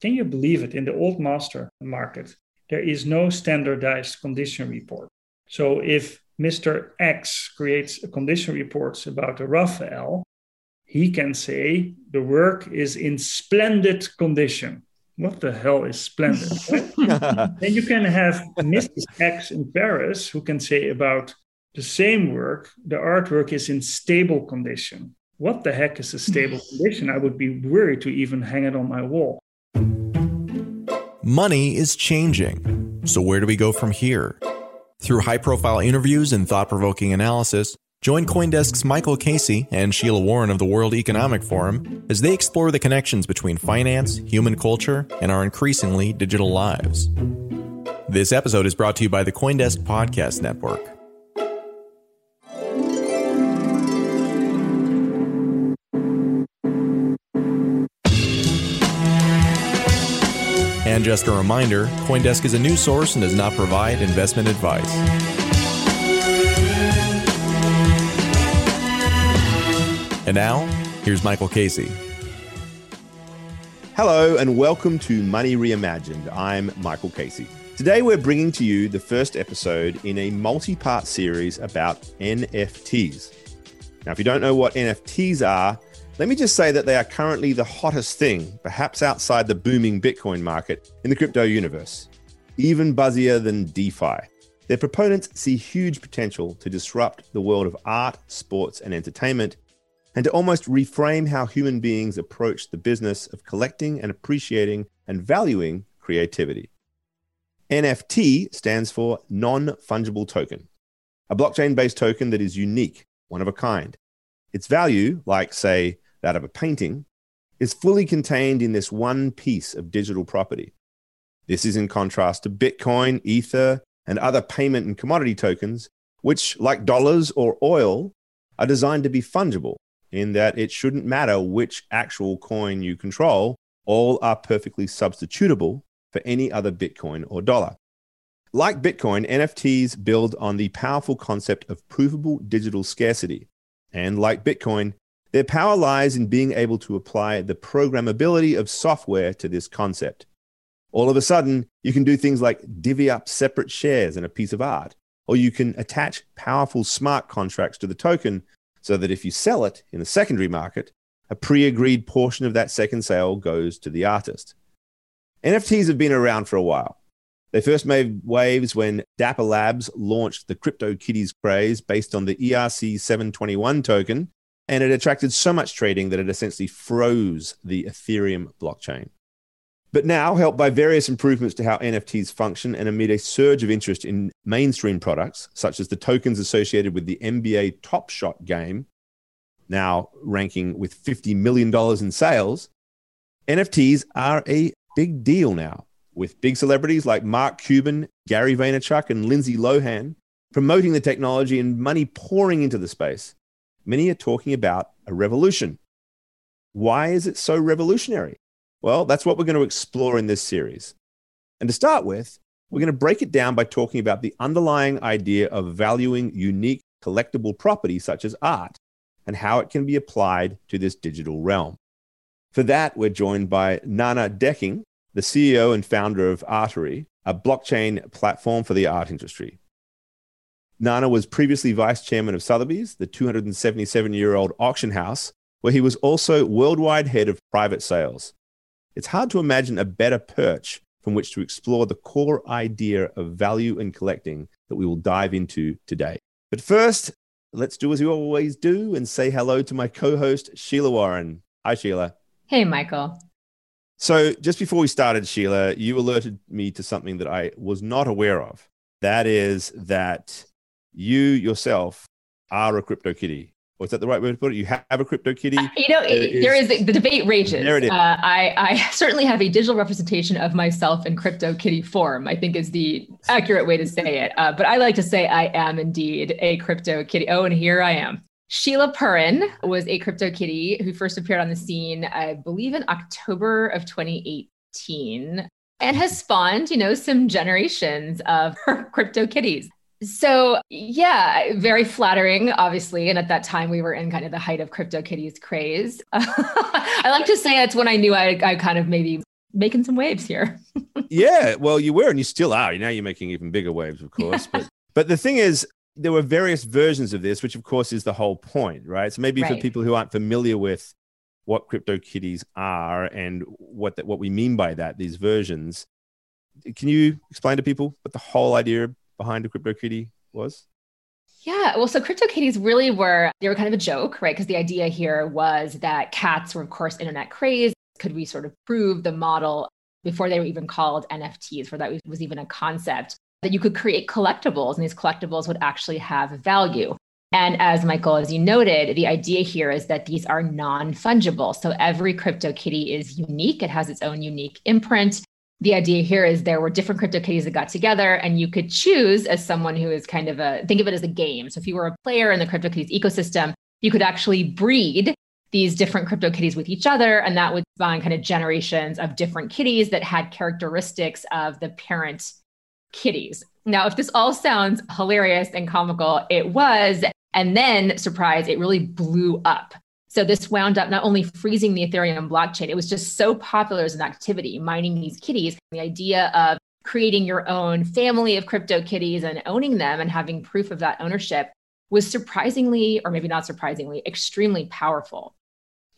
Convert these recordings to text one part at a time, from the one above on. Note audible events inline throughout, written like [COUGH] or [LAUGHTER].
Can you believe it? In the old master market, there is no standardized condition report. So if Mr. X creates a condition report about a Raphael, he can say the work is in splendid condition. What the hell is splendid? [LAUGHS] then you can have Mrs. X in Paris who can say about the same work, the artwork is in stable condition. What the heck is a stable [LAUGHS] condition? I would be worried to even hang it on my wall. Money is changing. So, where do we go from here? Through high profile interviews and thought provoking analysis, join Coindesk's Michael Casey and Sheila Warren of the World Economic Forum as they explore the connections between finance, human culture, and our increasingly digital lives. This episode is brought to you by the Coindesk Podcast Network. Just a reminder Coindesk is a news source and does not provide investment advice. And now, here's Michael Casey. Hello, and welcome to Money Reimagined. I'm Michael Casey. Today, we're bringing to you the first episode in a multi part series about NFTs. Now, if you don't know what NFTs are, let me just say that they are currently the hottest thing, perhaps outside the booming Bitcoin market, in the crypto universe, even buzzier than DeFi. Their proponents see huge potential to disrupt the world of art, sports, and entertainment, and to almost reframe how human beings approach the business of collecting and appreciating and valuing creativity. NFT stands for non fungible token, a blockchain based token that is unique, one of a kind. Its value, like, say, that of a painting, is fully contained in this one piece of digital property. This is in contrast to Bitcoin, Ether, and other payment and commodity tokens, which, like dollars or oil, are designed to be fungible in that it shouldn't matter which actual coin you control, all are perfectly substitutable for any other Bitcoin or dollar. Like Bitcoin, NFTs build on the powerful concept of provable digital scarcity. And like Bitcoin, their power lies in being able to apply the programmability of software to this concept. All of a sudden, you can do things like divvy up separate shares in a piece of art, or you can attach powerful smart contracts to the token so that if you sell it in the secondary market, a pre agreed portion of that second sale goes to the artist. NFTs have been around for a while. They first made waves when Dapper Labs launched the CryptoKitties craze based on the ERC 721 token and it attracted so much trading that it essentially froze the Ethereum blockchain. But now, helped by various improvements to how NFTs function and amid a surge of interest in mainstream products, such as the tokens associated with the NBA Top Shot game, now ranking with $50 million in sales, NFTs are a big deal now, with big celebrities like Mark Cuban, Gary Vaynerchuk, and Lindsay Lohan promoting the technology and money pouring into the space many are talking about a revolution. Why is it so revolutionary? Well, that's what we're going to explore in this series. And to start with, we're going to break it down by talking about the underlying idea of valuing unique collectible property such as art and how it can be applied to this digital realm. For that, we're joined by Nanne Dekking, the CEO and founder of Artory, a blockchain platform for the art industry. Nanne was previously vice chairman of Sotheby's, the 277 year old auction house, where he was also worldwide head of private sales. It's hard to imagine a better perch from which to explore the core idea of value and collecting that we will dive into today. But first, let's do as we always do and say hello to my co host, Sheila Warren. Hi, Sheila. Hey, Michael. So, just before we started, Sheila, you alerted me to something that I was not aware of. That is that you yourself are a crypto kitty. Or is that the right way to put it? You have a crypto kitty. Uh, you know, there is the, debate rages. There it is. Uh, I, I [LAUGHS] certainly have a digital representation of myself in crypto kitty form. I think is the accurate way to say it. Uh, but I like to say I am indeed a crypto kitty. Oh, and here I am. Sheila Purin was a crypto kitty who first appeared on the scene, I believe, in October of 2018 and has spawned, you know, some generations of [LAUGHS] crypto kitties. So, yeah, very flattering, obviously. And at that time, we were in kind of the height of CryptoKitties craze. [LAUGHS] I like to say that's when I knew I, I kind of maybe making some waves here. [LAUGHS] yeah, well, you were, and you still are. Now you're making even bigger waves, of course. [LAUGHS] But but the thing is, there were various versions of this, which of course is the whole point, right? So maybe right. for people who aren't familiar with what CryptoKitties are and what that what we mean by that, these versions, can you explain to people what the whole idea behind a CryptoKitty was? Yeah, well, so CryptoKitties really were, they were kind of a joke, right? Because the idea here was that cats were, of course, internet crazed. Could we sort of prove the model before they were even called NFTs, for that was even a concept, that you could create collectibles and these collectibles would actually have value. And as Michael, as you noted, the idea here is that these are non fungible. So every CryptoKitty is unique, it has its own unique imprint the idea here is there were different crypto CryptoKitties that got together and you could choose as someone who is kind of a think of it as a game. So if you were a player in the crypto CryptoKitties ecosystem, you could actually breed these different crypto CryptoKitties with each other. And that would spawn kind of generations of different kitties that had characteristics of the parent kitties. Now, if this all sounds hilarious and comical, it was. And then, surprise, it really blew up. So this wound up not only freezing the Ethereum blockchain, it was just so popular as an activity, mining these kitties. The idea of creating your own family of crypto kitties and owning them and having proof of that ownership was surprisingly, or maybe not surprisingly, extremely powerful.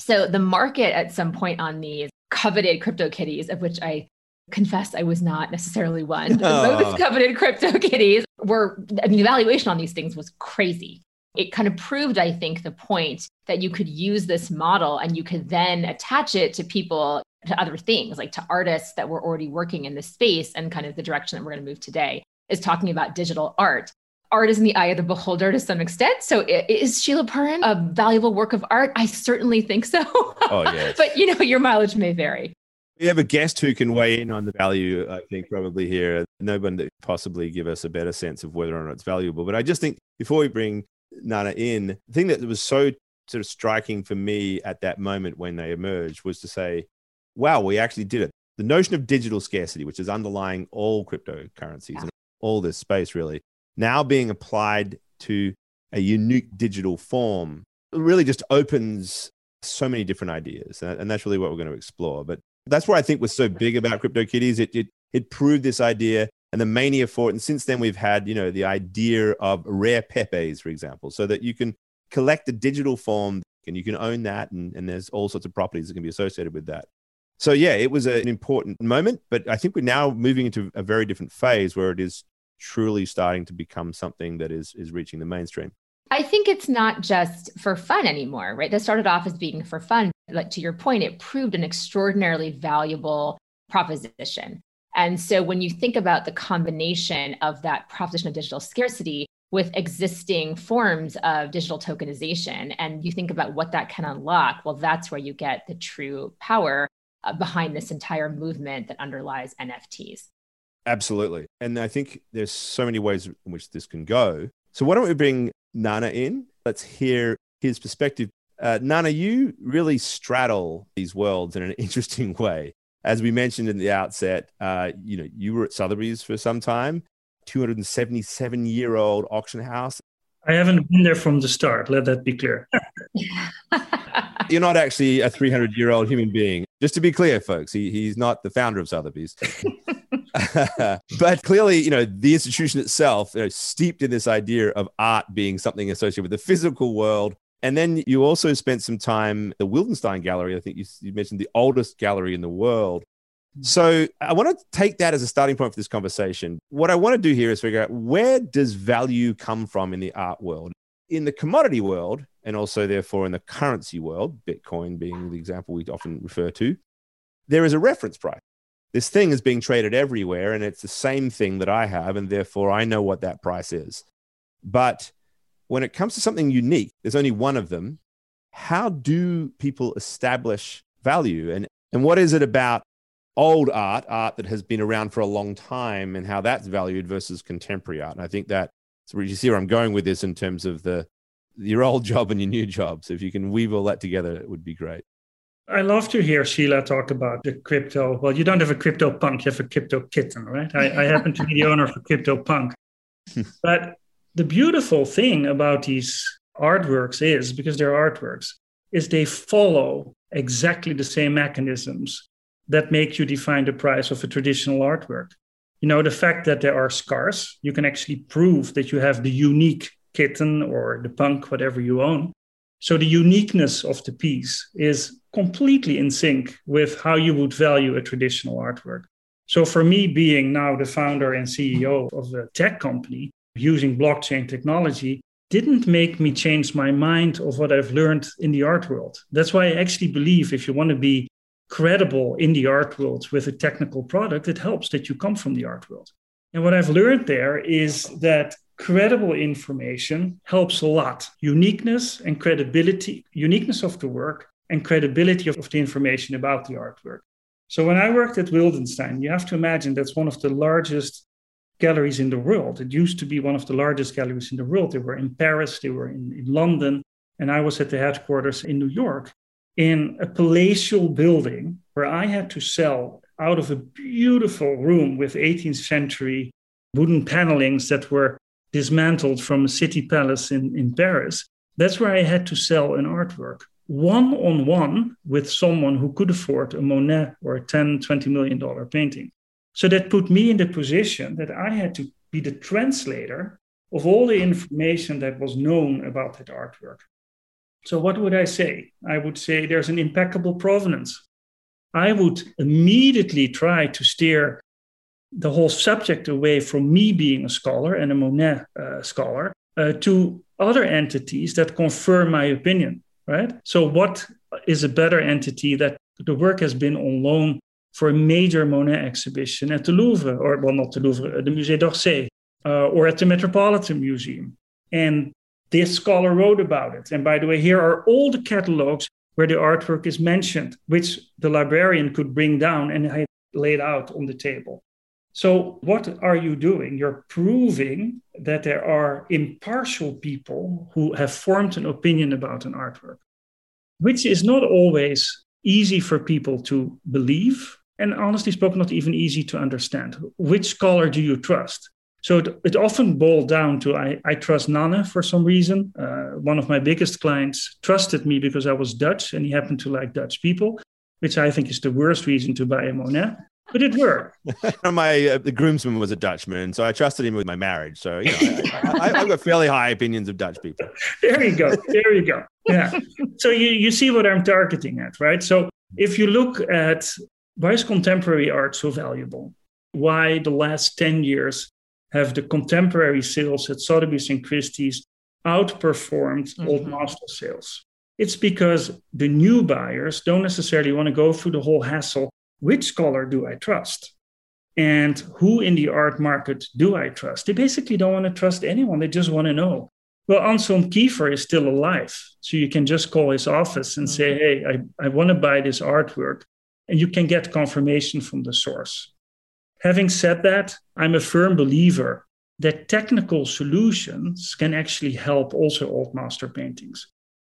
So the market at some point on these coveted crypto kitties, of which I confess I was not necessarily one, those coveted crypto [LAUGHS] kitties were, I mean, the valuation on these things was crazy it kind of proved, I think, the point that you could use this model and you could then attach it to people, to other things, like to artists that were already working in this space and kind of the direction that we're going to move today is talking about digital art. Art is in the eye of the beholder to some extent. So is Sheila Purin a valuable work of art? I certainly think so. Oh, [LAUGHS] yes. but you know, your mileage may vary. We have a guest who can weigh in on the value, I think, probably here. No one that possibly give us a better sense of whether or not it's valuable. But I just think before we bring Nanne in. The thing that was so sort of striking for me at that moment when they emerged was to say, wow, we actually did it. The notion of digital scarcity, which is underlying all cryptocurrencies yeah. and all this space, really, now being applied to a unique digital form, really just opens so many different ideas. And that's really what we're going to explore. But that's what I think was so big about CryptoKitties. It, it, it proved this idea and the mania for it. And since then, we've had, you know, the idea of rare Pepes, for example, so that you can collect a digital form and you can own that. And, and there's all sorts of properties that can be associated with that. So, yeah, it was an important moment. But I think we're now moving into a very different phase where it is truly starting to become something that is, is reaching the mainstream. I think it's not just for fun anymore, right? That started off as being for fun. Like to your point, it proved an extraordinarily valuable proposition. And so when you think about the combination of that proposition of digital scarcity with existing forms of digital tokenization, and you think about what that can unlock, well, that's where you get the true power uh, behind this entire movement that underlies NFTs. Absolutely. And I think there's so many ways in which this can go. So why don't we bring Nanne in? Let's hear his perspective. Uh, Nanne, you really straddle these worlds in an [LAUGHS] interesting way as we mentioned in the outset, uh, you know, you were at Sotheby's for some time, 277 year old auction house. I haven't been there from the start. Let that be clear. [LAUGHS] You're not actually a 300 year old human being. Just to be clear, folks, he, he's not the founder of Sotheby's. [LAUGHS] [LAUGHS] but clearly, you know, the institution itself, you know, steeped in this idea of art being something associated with the physical world and then you also spent some time the Wildenstein Gallery. I think you, you mentioned the oldest gallery in the world. Hmm. So I want to take that as a starting point for this conversation. What I want to do here is figure out where does value come from in the art world? In the commodity world, and also therefore in the currency world, Bitcoin being the example we often refer to, there is a reference price. This thing is being traded everywhere, and it's the same thing that I have, and therefore I know what that price is. But when it comes to something unique, there's only one of them. How do people establish value? And, and what is it about old art, art that has been around for a long time, and how that's valued versus contemporary art? And I think that so you see where I'm going with this in terms of the your old job and your new job. So if you can weave all that together, it would be great. I love to hear Sheila talk about the crypto. Well, you don't have a crypto punk, you have a crypto kitten, right? I, I happen to be the owner of a crypto punk. but [LAUGHS] the beautiful thing about these artworks is because they're artworks is they follow exactly the same mechanisms that make you define the price of a traditional artwork. You know, the fact that there are scars, you can actually prove that you have the unique kitten or the punk, whatever you own. So the uniqueness of the piece is completely in sync with how you would value a traditional artwork. So for me, being now the founder and CEO of a tech company using blockchain technology didn't make me change my mind of what I've learned in the art world. That's why I actually believe if you want to be credible in the art world with a technical product, it helps that you come from the art world. And what I've learned there is that credible information helps a lot. Uniqueness and credibility, uniqueness of the work and credibility of, the information about the artwork. So when I worked at Wildenstein, you have to imagine that's one of the largest galleries in the world. It used to be one of the largest galleries in the world. They were in Paris, they were in, in London, and I was at the headquarters in New York in a palatial building where I had to sell out of a beautiful room with 18th century wooden panelings that were dismantled from a city palace in, in Paris. That's where I had to sell an artwork one on one with someone who could afford a Monet or a 10, 20 million dollar painting. So that put me in the position that I had to be the translator of all the information that was known about that artwork. So, what would I say? I would say there's an impeccable provenance. I would immediately try to steer the whole subject away from me being a scholar and a Monet uh, scholar uh, to other entities that confirm my opinion, right? So, what is a better entity that the work has been on loan for a major Monet exhibition at the Louvre, or well, not the Louvre, the Musée d'Orsay, uh, or at the Metropolitan Museum? And this scholar wrote about it. And by the way, here are all the catalogs where the artwork is mentioned, which the librarian could bring down and I laid out on the table. So, what are you doing? You're proving that there are impartial people who have formed an opinion about an artwork, which is not always easy for people to believe. And honestly spoken, not even easy to understand. Which scholar do you trust? So it, it often boiled down to I, I trust Nanne for some reason. Uh, one of my biggest clients trusted me because I was Dutch and he happened to like Dutch people, which I think is the worst reason to buy a Monet but it worked. [LAUGHS] my uh, the groomsman was a Dutchman, so I trusted him with my marriage. So you know, I, have got fairly high opinions of Dutch people. There you go. There you go. Yeah. So you you see what I'm targeting at, right? So if you look at why is contemporary art so valuable? Why the last ten years have the contemporary sales at Sotheby's and Christie's outperformed mm-hmm. old master sales? It's because the new buyers don't necessarily want to go through the whole hassle which scholar do I trust? And who in the art market do I trust? They basically don't want to trust anyone. They just want to know. Well, Anselm Kiefer is still alive. So you can just call his office and say, mm-hmm. hey, I, I want to buy this artwork. And you can get confirmation from the source. Having said that, I'm a firm believer that technical solutions can actually help also old master paintings.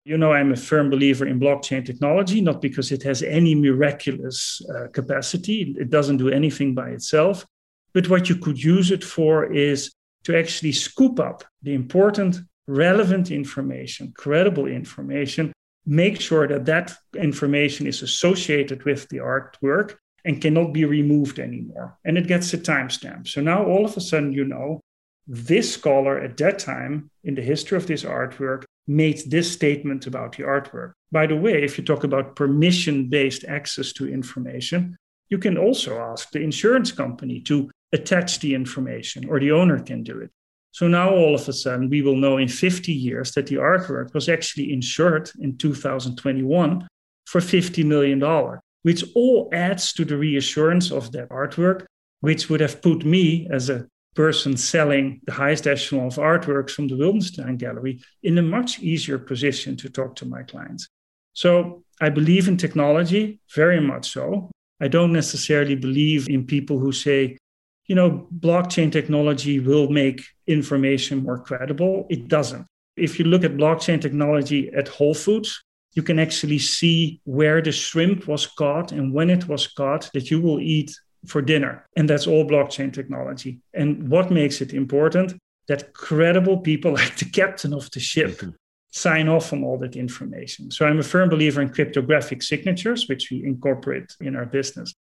You know, I'm a firm believer in blockchain technology, not because it has any miraculous uh, capacity, it doesn't do anything by itself. But what you could use it for is to actually scoop up the important, relevant information, credible information, make sure that that information is associated with the artwork and cannot be removed anymore. And it gets a timestamp. So now all of a sudden, you know, this scholar at that time in the history of this artwork made this statement about the artwork. By the way, if you talk about permission based access to information, you can also ask the insurance company to attach the information, or the owner can do it. So now all of a sudden, we will know in 50 years that the artwork was actually insured in 2021 for $50 million, which all adds to the reassurance of that artwork, which would have put me as a person selling the highest echelon of artworks from the Wildenstein Gallery in a much easier position to talk to my clients. So I believe in technology, very much so. I don't necessarily believe in people who say, you know, blockchain technology will make information more credible. It doesn't. If you look at blockchain technology at Whole Foods, you can actually see where the shrimp was caught and when it was caught that you will eat for dinner. And that's all blockchain technology. And what makes it important? That credible people [LAUGHS] like the captain of the ship mm-hmm. sign off on all that information. So I'm a firm believer in cryptographic signatures, which we incorporate in our business.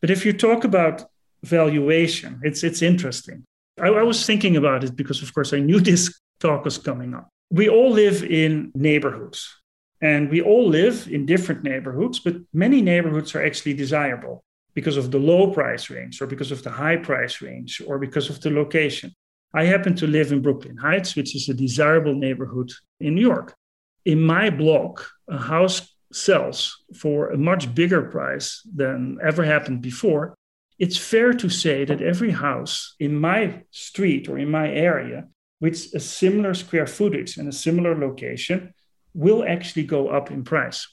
But if you talk about valuation, it's, it's interesting. I, I was thinking about it because, of course, I knew [LAUGHS] this talk was coming up. We all live in neighborhoods and we all live in different neighborhoods, but many neighborhoods are actually desirable because of the low price range or because of the high price range or because of the location. I happen to live in Brooklyn Heights, which is a desirable neighborhood in New York. In my block, a house sells for a much bigger price than ever happened before. It's fair to say that every house in my street or in my area with a similar square footage and a similar location will actually go up in price.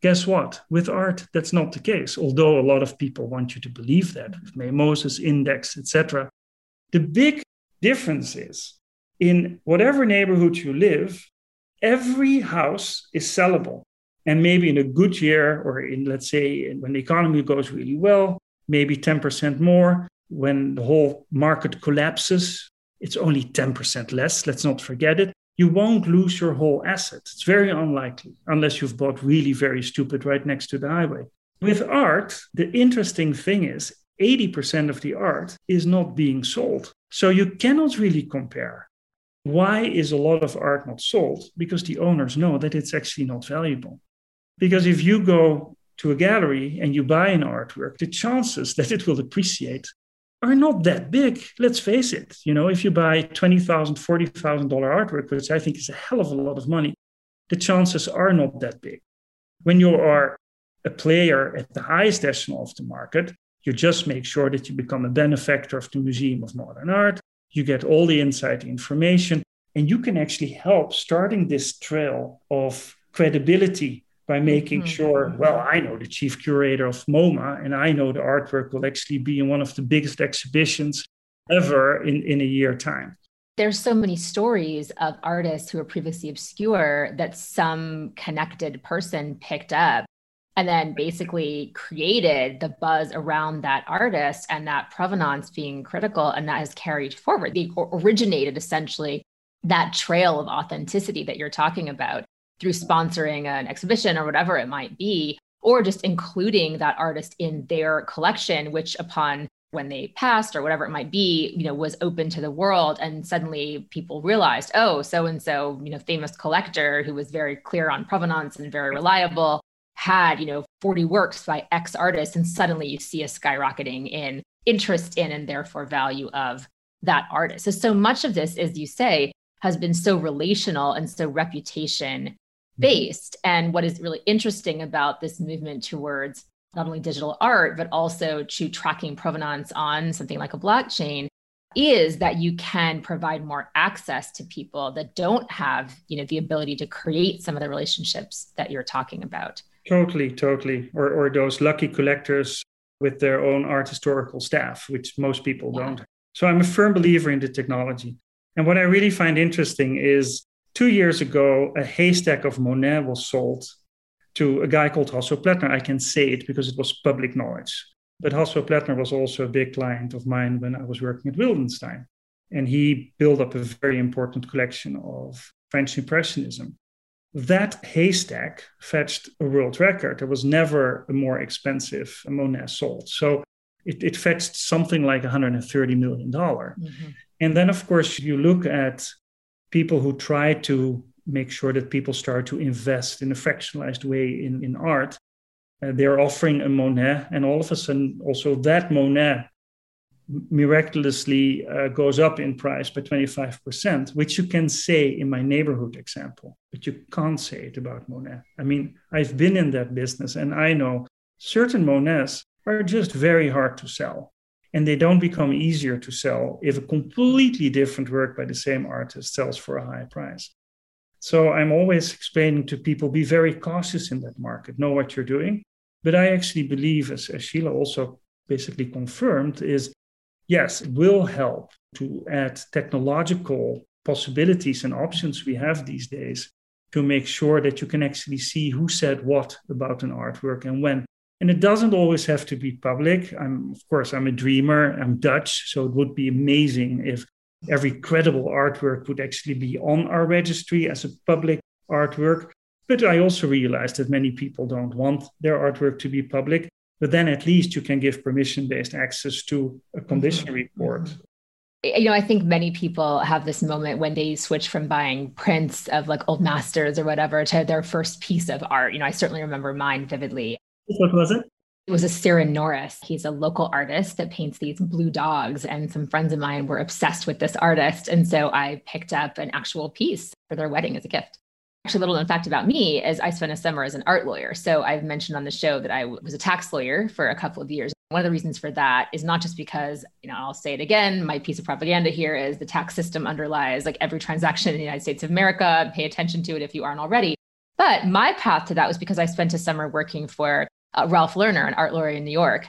Guess what? With art, that's not the case, although a lot of people want you to believe that, with Moses Index, etc. The big difference is in whatever neighborhood you live, every house is sellable. And maybe in a good year, or in, let's say, when the economy goes really well, maybe 10% more. When the whole market collapses, it's only 10% less. Let's not forget it you won't lose your whole asset. It's very unlikely, unless you've bought really very stupid right next to the highway. With art, the interesting thing is 80% of the art is not being sold. So you cannot really compare. Why is a lot of art not sold? Because the owners know that it's actually not valuable. Because if you go to a gallery and you buy an artwork, the chances [LAUGHS] that it will appreciate are not that big. Let's face it. You know, if you buy $20,000, $40,000 artwork, which I think is a hell of a lot of money, the chances are not that big. When you are a player at the highest echelon of the market, you just make sure that you become a benefactor of the Museum of Modern Art. You get all the inside information, and you can actually help starting this trail of credibility by making mm-hmm. sure, well, I know the chief curator of MoMA, and I know the artwork will actually be in one of the biggest exhibitions ever in, in a year time. There's so many stories of artists who were previously obscure that some connected person picked up and then basically created the buzz around that artist and that provenance being critical and that has carried forward. They originated essentially that trail of authenticity that you're talking about through sponsoring an exhibition or whatever it might be, or just including that artist in their collection, which upon when they passed or whatever it might be, you know, was open to the world. And suddenly people realized, oh, so and so, you know, famous collector who was very clear on provenance and very reliable had, you know, 40 works by X artists. And suddenly you see a skyrocketing in interest in and therefore value of that artist. So, so much of this, as you say, has been so relational and so reputation Mm-hmm. based. And what is really interesting about this movement towards not only digital art, but also to tracking provenance on something like a blockchain is that you can provide more access to people that don't have you know the ability to create some of the relationships that you're talking about. Totally totally. Or, or those lucky collectors with their own art historical staff which most people yeah. don't. So i'm a firm believer in the technology. And what i really find interesting is two years ago, a haystack of Monet was sold to a guy called Hasso Plattner. I can say it because it was public knowledge. But Hasso Plattner was also a big client of mine when I was working at Wildenstein. And he built up a very important collection of French Impressionism. That haystack fetched a world record. There was never a more expensive Monet sold. So it, it fetched something like $130 million. Mm-hmm. And then, of course, you look at people who try to make sure that people start to invest in a fractionalized way in, in art. Uh, they're offering a Monet, and all of a sudden, also that Monet miraculously uh, goes up in price by 25%, which you can say in my neighborhood example, but you can't say it about Monet. I mean, I've been in that business and I know certain Monets are just very hard to sell and they don't become easier to sell if a completely different work by the same artist sells for a high price. So I'm always explaining to people be very cautious in that market, know what you're doing. But I actually believe, as, as Sheila also basically confirmed, is yes, it will help to add technological possibilities and options we have these days to make sure that you can actually see who said what about an artwork and when. And it doesn't always have to be public. I'm, of course, I'm a dreamer. I'm Dutch, so it would be amazing if every credible artwork would actually be on our registry as a public artwork. But I also realize that many people don't want their artwork to be public. but then at least you can give permission based access to a condition mm-hmm. report. You know, I think many people have this moment when they switch from buying prints of like old masters or whatever to their first piece of art. You know, I certainly remember mine vividly. What was it? It was a Ciaran Norris. He's a local artist that paints these blue dogs. And some friends of mine were obsessed with this artist. And so I picked up an actual piece for their wedding as a gift actually, a little known fact about me is I spent a summer as an art lawyer. So I've mentioned on the show that I was a tax lawyer for a couple of years. One of the reasons for that is not just because, you know, I'll say it again, my piece of propaganda here is the tax system underlies like every transaction in the United States of America. Pay attention to it if you aren't already. But my path to that was because I spent a summer working for uh, Ralph Lerner, an art lawyer in New York,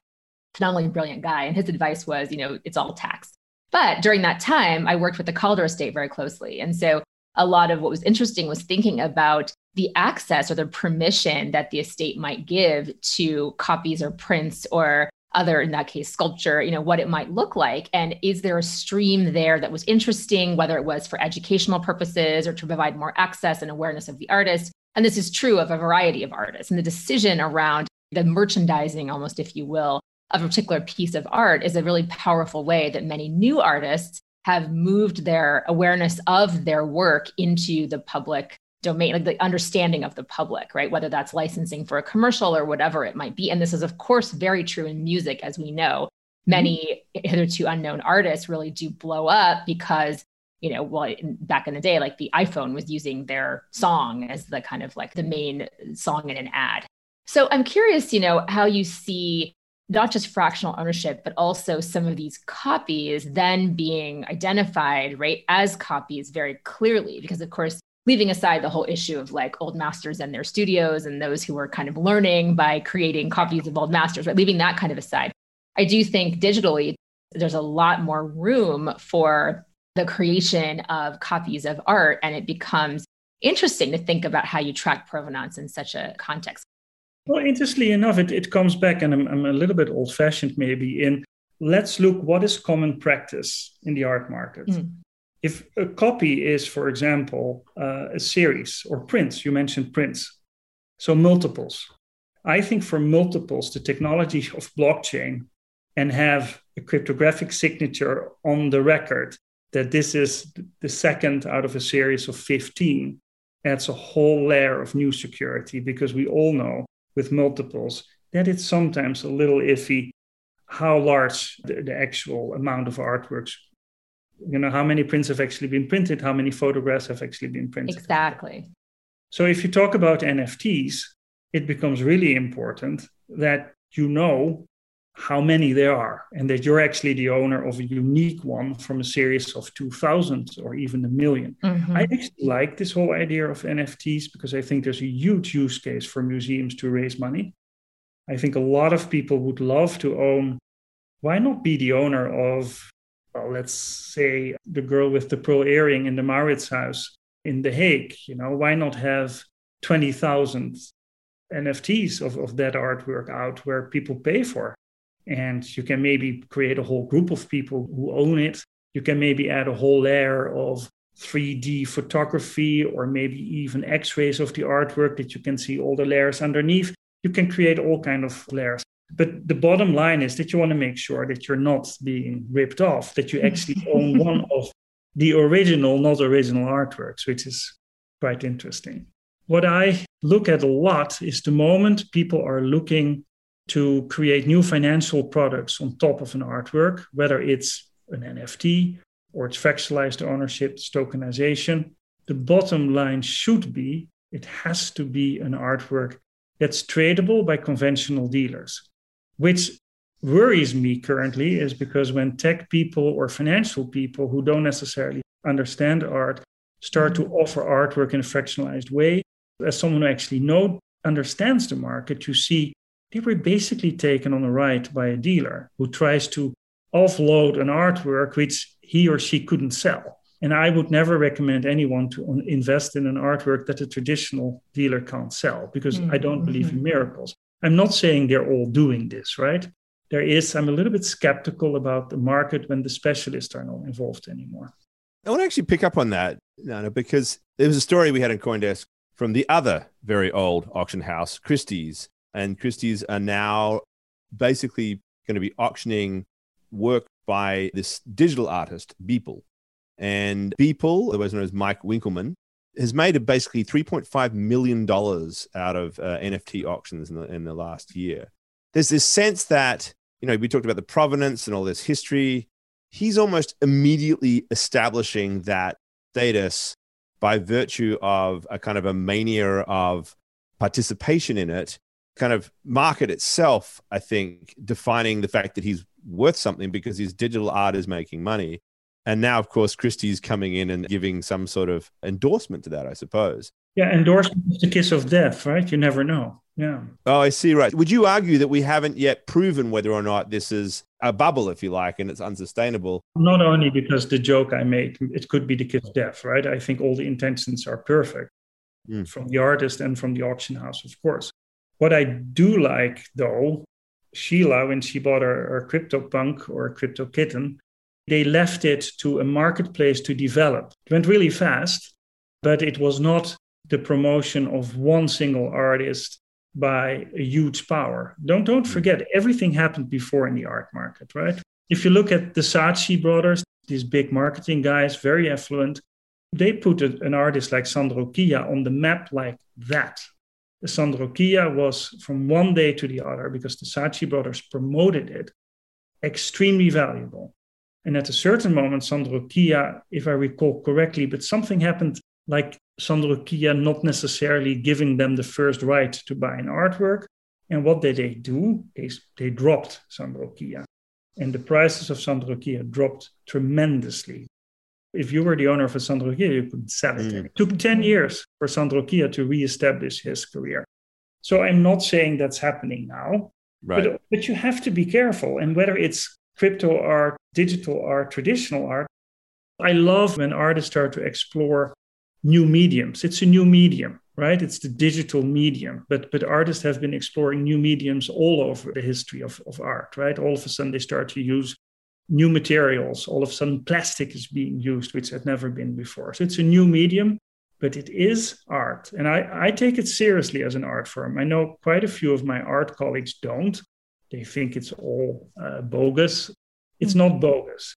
phenomenally brilliant guy. And his advice was, you know, it's all tax. But during that time, I worked with the Calder estate very closely. And so a lot of what was interesting was thinking about the access or the permission that the estate might give to copies or prints or other in that case sculpture you know what it might look like and is there a stream there that was interesting whether it was for educational purposes or to provide more access and awareness of the artist and this is true of a variety of artists and the decision around the merchandising almost if you will of a particular piece of art is a really powerful way that many new artists have moved their awareness of their work into the public domain, like the understanding of the public, right? Whether that's licensing for a commercial or whatever it might be. And this is, of course, very true in music, as we know. Mm-hmm. Many hitherto unknown artists really do blow up because, you know, well, back in the day, like the iPhone was using their song as the kind of like the main song in an ad. So I'm curious, you know, how you see not just fractional ownership, but also some of these copies then being identified, right, as copies very clearly. Because, of course, leaving aside the whole issue of like old masters and their studios and those who were kind of learning by creating copies of old masters, right, leaving that kind of aside, I do think digitally, there's a lot more room for the creation of copies of art, and it becomes interesting to think about how you track provenance in such a context. Well, interestingly enough, it, it comes back, and I'm, I'm a little bit old fashioned maybe, in let's look what is common practice in the art market. Mm. If a copy is, for example, uh, a series or prints, you mentioned prints, so multiples. I think for multiples, the technology of blockchain and have a cryptographic signature on the record that this is the second out of a series of 15 adds a whole layer of new security because we all know with multiples, that it's sometimes a little iffy how large the, the, actual amount of artworks you know how many prints have actually been printed how many photographs have actually been printed. Exactly. So if you talk about nfts it becomes really important that you know how many there are and that you're actually the owner of a unique one from a series of 2000 or even a 1000000 mm-hmm. i actually like this whole idea of nfts because i think there's a huge use case for museums to raise money i think a lot of people would love to own why not be the owner of well, let's say the girl with the pearl earring in the Mauritshuis in the hague you know why not have 20000 nfts of, of that artwork out where people pay for and you can maybe create a whole group of people who own it. You can maybe add a whole layer of 3D photography or maybe even x-rays of the artwork that you can see all the layers underneath. You can create all kind of layers. But the bottom line is that you want to make sure that you're not being ripped off, that you actually [LAUGHS] own one of the original, not original artworks, which is quite interesting. What I look at a lot is the moment people are looking to create new financial products on top of an artwork, whether it's an NFT or it's fractionalized ownership, it's tokenization. The bottom line should be it has to be an artwork that's tradable by conventional dealers, which worries me currently is because when tech people or financial people who don't necessarily understand art start to offer artwork in a fractionalized way, as someone who actually know understands the market, you see they were basically taken on a ride by a dealer who tries to offload an artwork which he or she couldn't sell. And I would never recommend anyone to invest in an artwork that a traditional dealer can't sell because mm-hmm. I don't believe in mm-hmm. miracles. I'm not saying they're all doing this, right? There is, I'm a little bit skeptical about the market when the specialists are not involved anymore. I want to actually pick up on that, Nanne, because there was a story we had in Coindesk from the other very old auction house, Christie's, and Christie's are now basically going to be auctioning work by this digital artist, Beeple. And Beeple, otherwise known as Mike Winkelmann, has made basically $3.5 million out of uh, NFT auctions in the, in the last year. There's this sense that, you know, we talked about the provenance and all this history. He's almost immediately establishing that status by virtue of a kind of a mania of participation in it, kind of market itself, I think, defining the fact that he's worth something because his digital art is making money. And now, of course, Christie's coming in and giving some sort of endorsement to that, I suppose. Yeah, endorsement is the kiss of death, right? You never know. Yeah. Oh, I see. Right. Would you argue that we haven't yet proven whether or not this is a bubble, if you like, and it's unsustainable? Not only because the joke I made, it could be the kiss of death, right? I think all the intentions are perfect mm. from the artist and from the auction house, of course. What I do like, though, Sheila, when she bought her, her CryptoPunk or Crypto Kitten, they left it to a marketplace to develop. It went really fast, but it was not the promotion of one single artist by a huge power. Don't don't hmm. forget everything happened before in the art market, right? If you look at the Saatchi brothers, these big marketing guys, very affluent, they put an artist like Sandro Chia on the map like that. Sandro Chia was from one day to the other because the Saatchi brothers promoted it, extremely valuable. And at a certain moment, Sandro Chia, if I recall correctly, but something happened like Sandro Chia not necessarily giving them the first right to buy an artwork. And what did they do? They, they dropped Sandro Chia. And the prices of Sandro Chia dropped tremendously. If you were the owner of a Sandro Chia, you could sell it. Mm. It took 10 years for Sandro Chia to reestablish his career. So I'm not saying that's happening now, right. but, but you have to be careful. And whether it's crypto art, digital art, traditional art, I love when artists start to explore new mediums. It's a new medium, right? It's the digital medium. But but artists have been exploring new mediums all over the history of, of art, right? All of a sudden they start to use new materials. All of a sudden plastic is being used, which had never been before. So it's a new medium, but it is art. And I, I take it seriously as an art form. I know quite a few of my art colleagues don't. They think it's all uh, bogus. It's not bogus.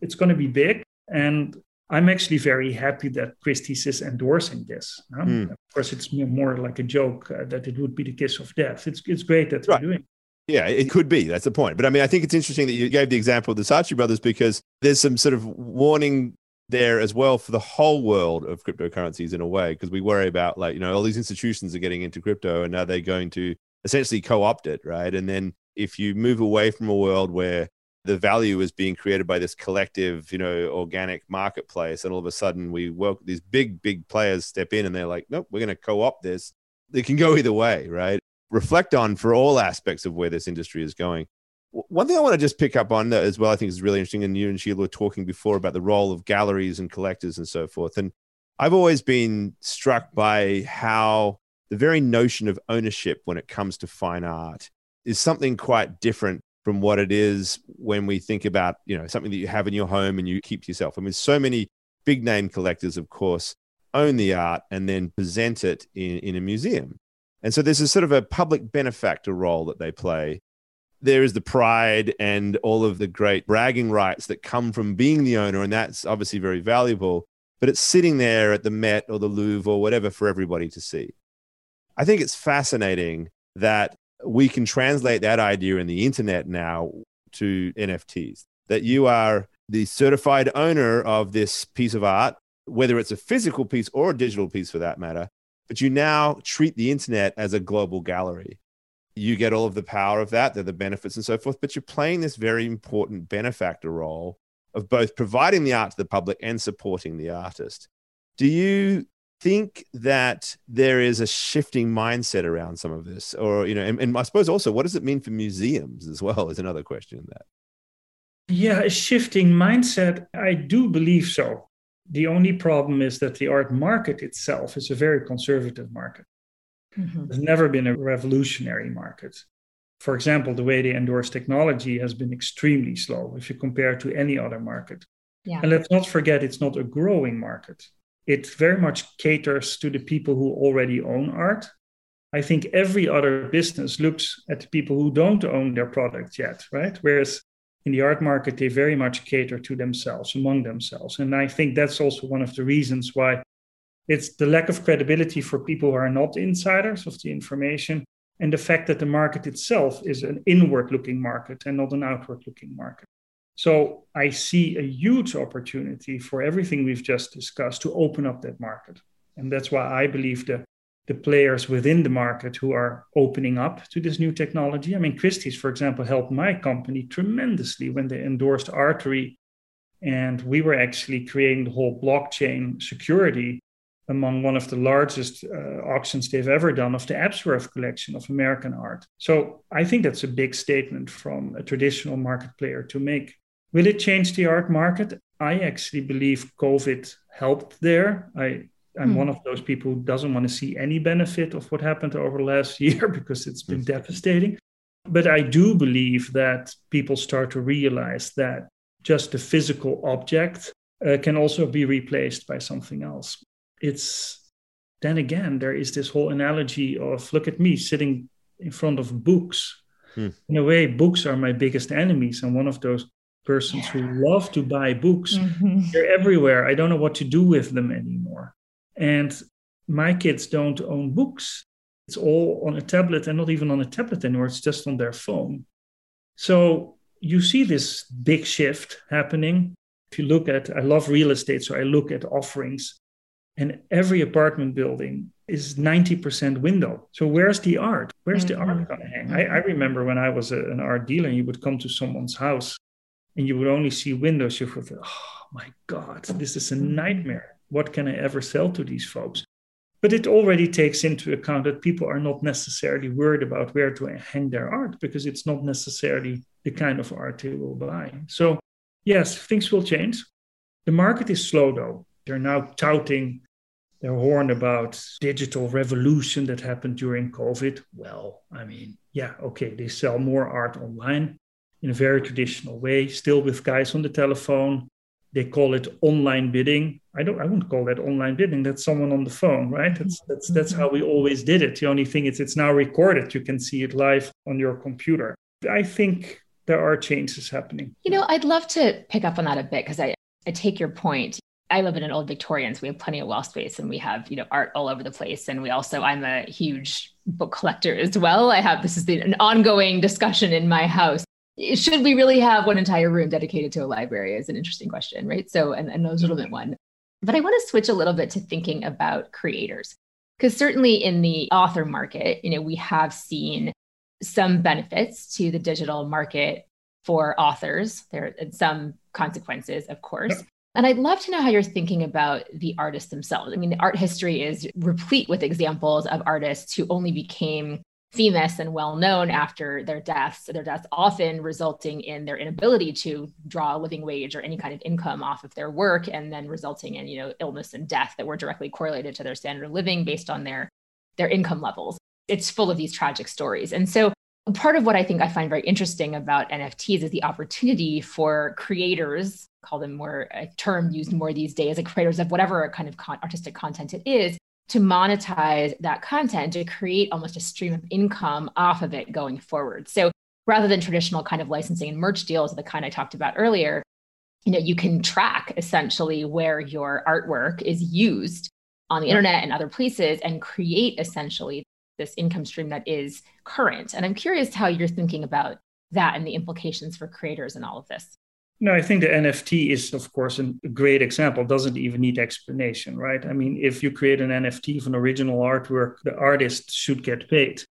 It's going to be big. And I'm actually very happy that Christie's is endorsing this. Mm. Of course, it's more like a joke uh, that it would be the kiss of death. It's it's great that right. they're doing. Yeah, it could be. That's the point. But I mean, I think it's interesting that you gave the example of the Saatchi brothers because there's some sort of warning there as well for the whole world of cryptocurrencies in a way, because we worry about like, you know, all these institutions are getting into crypto and now they're going to essentially co-opt it, right? And then if you move away from a world where the value is being created by this collective, you know, organic marketplace. And all of a sudden, we work these big, big players step in and they're like, nope, we're going to co opt this. It can go either way, right? Reflect on for all aspects of where this industry is going. One thing I want to just pick up on uh, as well, I think is really interesting. And you and Sheila were talking before about the role of galleries and collectors and so forth. And I've always been struck by how the very notion of ownership when it comes to fine art is something quite different from what it is when we think about you know something that you have in your home and you keep to yourself. I mean, so many big name collectors, of course, own the art and then present it in, in a museum. And so there's a sort of a public benefactor role that they play. There is the pride and all of the great bragging rights that come from being the owner, and that's obviously very valuable. But it's sitting there at the Met or the Louvre or whatever for everybody to see. I think it's fascinating that we can translate that idea in the internet now to NFTs that you are the certified owner of this piece of art, whether it's a physical piece or a digital piece for that matter, but you now treat the internet as a global gallery. You get all of the power of that, the benefits and so forth, but you're playing this very important benefactor role of both providing the art to the public and supporting the artist. Do you think that there is a shifting mindset around some of this or you know and, and, i suppose also what does it mean for museums as well is another question in that yeah a shifting mindset i do believe so the only problem is that the art market itself is a very conservative market mm-hmm. there's never been a revolutionary market for example the way they endorse technology has been extremely slow if you compare to any other market yeah. and let's not forget it's not a growing market it very much caters to the people who already own art. I think every other business looks at the people who don't own their product yet, right? Whereas in the art market, they very much cater to themselves, among themselves. And I think that's also one of the reasons why it's the lack of credibility for people who are not insiders of the information, and the fact that the market itself is an inward looking market and not an outward looking market. So I see a huge opportunity for everything we've just discussed to open up that market. And that's why I believe the, the players within the market who are opening up to this new technology. I mean, Christie's, for example, helped my company tremendously when they endorsed Artory. And we were actually creating the whole blockchain security among one of the largest uh, auctions they've ever done of the Ebsworth collection of American art. So I think that's a big statement from a traditional market player to make. Will it change the art market? I actually believe COVID helped there. I, I'm mm. one of those people who doesn't want to see any benefit of what happened over the last [LAUGHS] year because it's been mm. devastating. But I do believe that people start to realize that just the physical object uh, can also be replaced by something else. It's then again, there is this whole analogy of look at me sitting in front of books. Hmm. In a way, books are my biggest enemies. I'm one of those persons yeah. who love to buy books. Mm-hmm. They're everywhere. I don't know what to do with them anymore. And my kids don't own books. It's all on a tablet and not even on a tablet anymore. It's just on their phone. So you see this big shift happening. If you look at, I love real estate, so I look at offerings, and every apartment building is 90% window. So where's the art? Where's mm-hmm. the art mm-hmm. going to hang? I, I, remember when I was a, an art dealer, you would come to someone's house and you would only see windows, you would think, oh my God, this is a nightmare. What can I ever sell to these folks? But it already takes into account that people are not necessarily worried about where to hang their art because it's not necessarily the kind of art they will buy. So, yes, things will change. The market is slow though. They're now touting their horn about digital revolution that happened during COVID. Well, I mean, yeah, okay, they sell more art online in a very traditional way, still with guys on the telephone. They call it online bidding. I don't I wouldn't call that online bidding. That's someone on the phone, right? That's that's that's how we always did it. The only thing is it's now recorded. You can see it live on your computer. I think there are changes happening. You know, I'd love to pick up on that a bit because I, I take your point. I live in an old Victorian, so we have plenty of wall space and we have, you know, art all over the place. And we also, I'm a huge book collector as well. I have, this is the, an ongoing discussion in my house should we really have one entire room dedicated to a library is an interesting question right? So and, and those little bit mm-hmm. one. But i want to switch a little bit to thinking about creators because certainly in the author market you know we have seen some benefits to the digital market for authors. There are some consequences of course. And I'd love to know how you're thinking about the artists themselves. I mean, the art history is replete with examples of artists who only became famous and well known after their deaths, their deaths often resulting in their inability to draw a living wage or any kind of income off of their work, and then resulting in you know illness and death that were directly correlated to their standard of living based on their their income levels. It's full of these tragic stories, and so part of what I think I find very interesting about NFTs is the opportunity for creators, call them more a term used more these days, like creators of whatever kind of con- artistic content it is, to monetize that content to create almost a stream of income off of it going forward. So rather than traditional kind of licensing and merch deals, the kind I talked about earlier, you know, you can track essentially where your artwork is used on the internet and other places and create essentially this income stream that is current. And I'm curious how you're thinking about that and the implications for creators and all of this. No, I think the NFT is, of course, a great example. Doesn't even need explanation, right? I mean, if you create an NFT of an original artwork, the artist should get paid.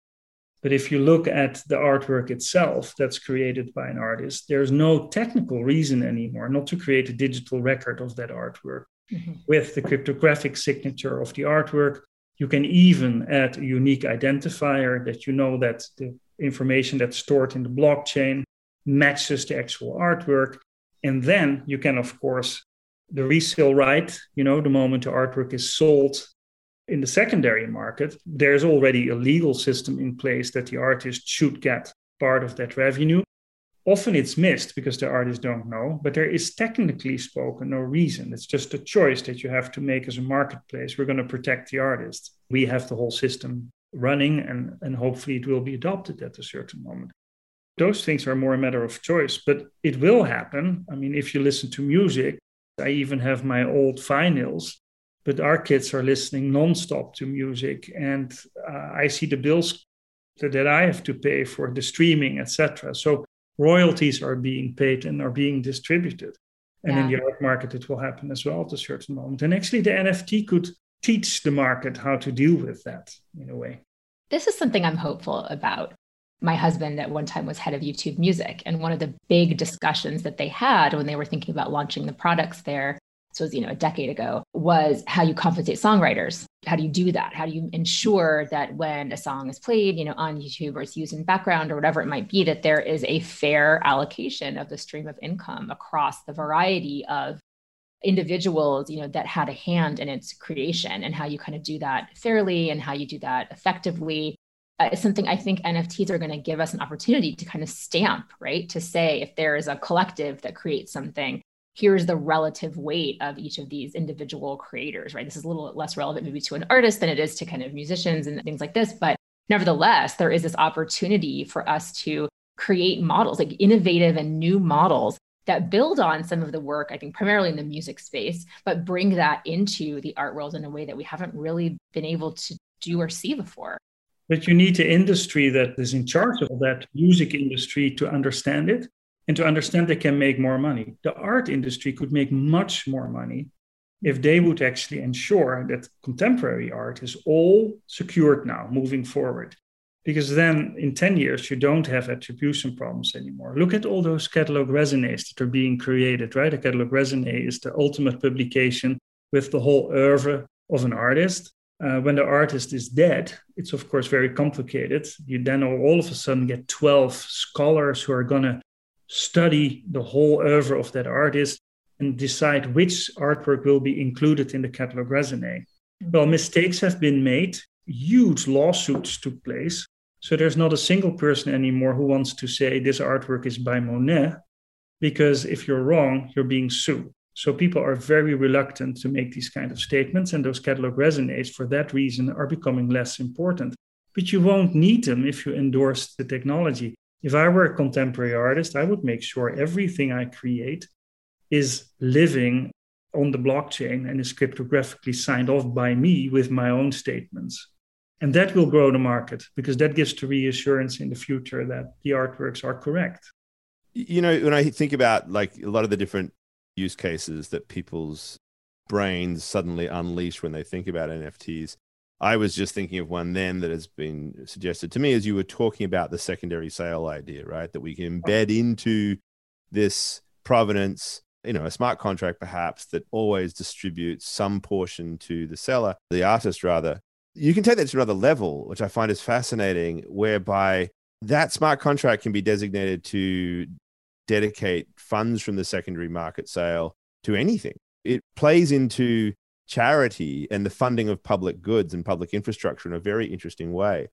But if you look at the artwork itself that's created by an artist, there's no technical reason anymore not to create a digital record of that artwork. Mm-hmm. With the cryptographic signature of the artwork, you can even add a unique identifier that you know that the information that's stored in the blockchain matches the actual artwork and then you can, of course, the resale right, you know, the moment the artwork is sold in the secondary market, there's already a legal system in place that the artist should get part of that revenue. Often it's missed because the artists don't know, but there is technically spoken no reason. It's just a choice that you have to make as a marketplace. We're going to protect the artist. We have the whole system running and, and hopefully it will be adopted at a certain moment. Those things are more a matter of choice, but it will happen. I mean, if you listen to music, I even have my old vinyls, but our kids are listening nonstop to music, and uh, I see the bills that I have to pay for the streaming, etc. So royalties are being paid and are being distributed. And yeah. in the art market, it will happen as well at a certain moment. And actually, the NFT could teach the market how to deal with that in a way. This is something I'm hopeful about. My husband at one time was head of YouTube Music. And one of the big discussions that they had when they were thinking about launching the products there it was you know a decade ago was how you compensate songwriters how do you do that how do you ensure that when a song is played you know on youtube or it's used in background or whatever it might be that there is a fair allocation of the stream of income across the variety of individuals you know that had a hand in its creation and how you kind of do that fairly and how you do that effectively Uh, is something I think NFTs are going to give us an opportunity to kind of stamp, right? To say if there is a collective that creates something, here's the relative weight of each of these individual creators, right? This is a little less relevant maybe to an artist than it is to kind of musicians and things like this. But nevertheless, there is this opportunity for us to create models, like innovative and new models that build on some of the work, I think primarily in the music space, but bring that into the art world in a way that we haven't really been able to do or see before. But you need the industry that is in charge of that music industry to understand it and to understand they can make more money. The art industry could make much more money if they would actually ensure that contemporary art is all secured now moving forward. Because then in 10 years, you don't have attribution problems anymore. Look at all those catalog raisonnés that are being created, right? A catalog raisonné is the ultimate publication with the whole oeuvre of an artist. Uh, when the artist is dead, it's of course very complicated. You then all of a sudden get 12 scholars who are going to study the whole oeuvre of that artist and decide which artwork will be included in the catalog raisonné. Well, mistakes have been made, huge lawsuits took place. So there's not a single person anymore who wants to say this artwork is by Monet, because if you're wrong, you're being sued. So people are very reluctant to make these kind of statements, and those catalog raisonnés, for that reason, are becoming less important. But you won't need them if you endorse the technology if I were a contemporary artist, I would make sure everything I create is living on the blockchain and is cryptographically signed off by me with my own statements. And that will grow the market because that gives the reassurance in the future that the artworks are correct. You know, when I think about like a lot of the different use cases that people's brains suddenly unleash when they think about NFTs, I was just thinking of one then that has been suggested to me as you were talking about the secondary sale idea, right? That we can embed into this provenance, you know, a smart contract perhaps that always distributes some portion to the seller, the artist rather. You can take that to another level, which I find is fascinating, whereby that smart contract can be designated to dedicate funds from the secondary market sale to anything. It plays into charity and the funding of public goods and public infrastructure in a very interesting way.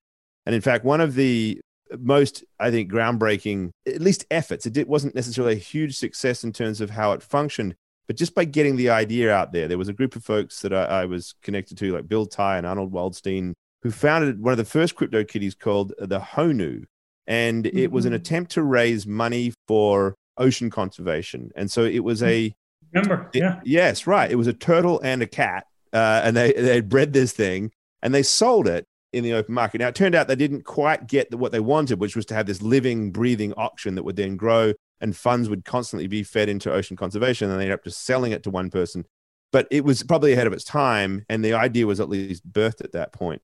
And in fact, one of the most, I think, groundbreaking, at least efforts, it wasn't necessarily a huge success in terms of how it functioned, but just by getting the idea out there, there was a group of folks that I, I was connected to, like Bill Tai and Arnold Waldstein, who founded one of the first crypto kitties called the Honu. And mm-hmm. it was an mm-hmm. attempt to raise money for ocean conservation. And so it was a Remember? It, yeah. Yes, right. It was a turtle and a cat, uh, and they they bred this thing and they sold it in the open market. Now it turned out they didn't quite get what they wanted, which was to have this living, breathing auction that would then grow and funds would constantly be fed into ocean conservation, and they ended up just selling it to one person. But it was probably ahead of its time, and the idea was at least birthed at that point.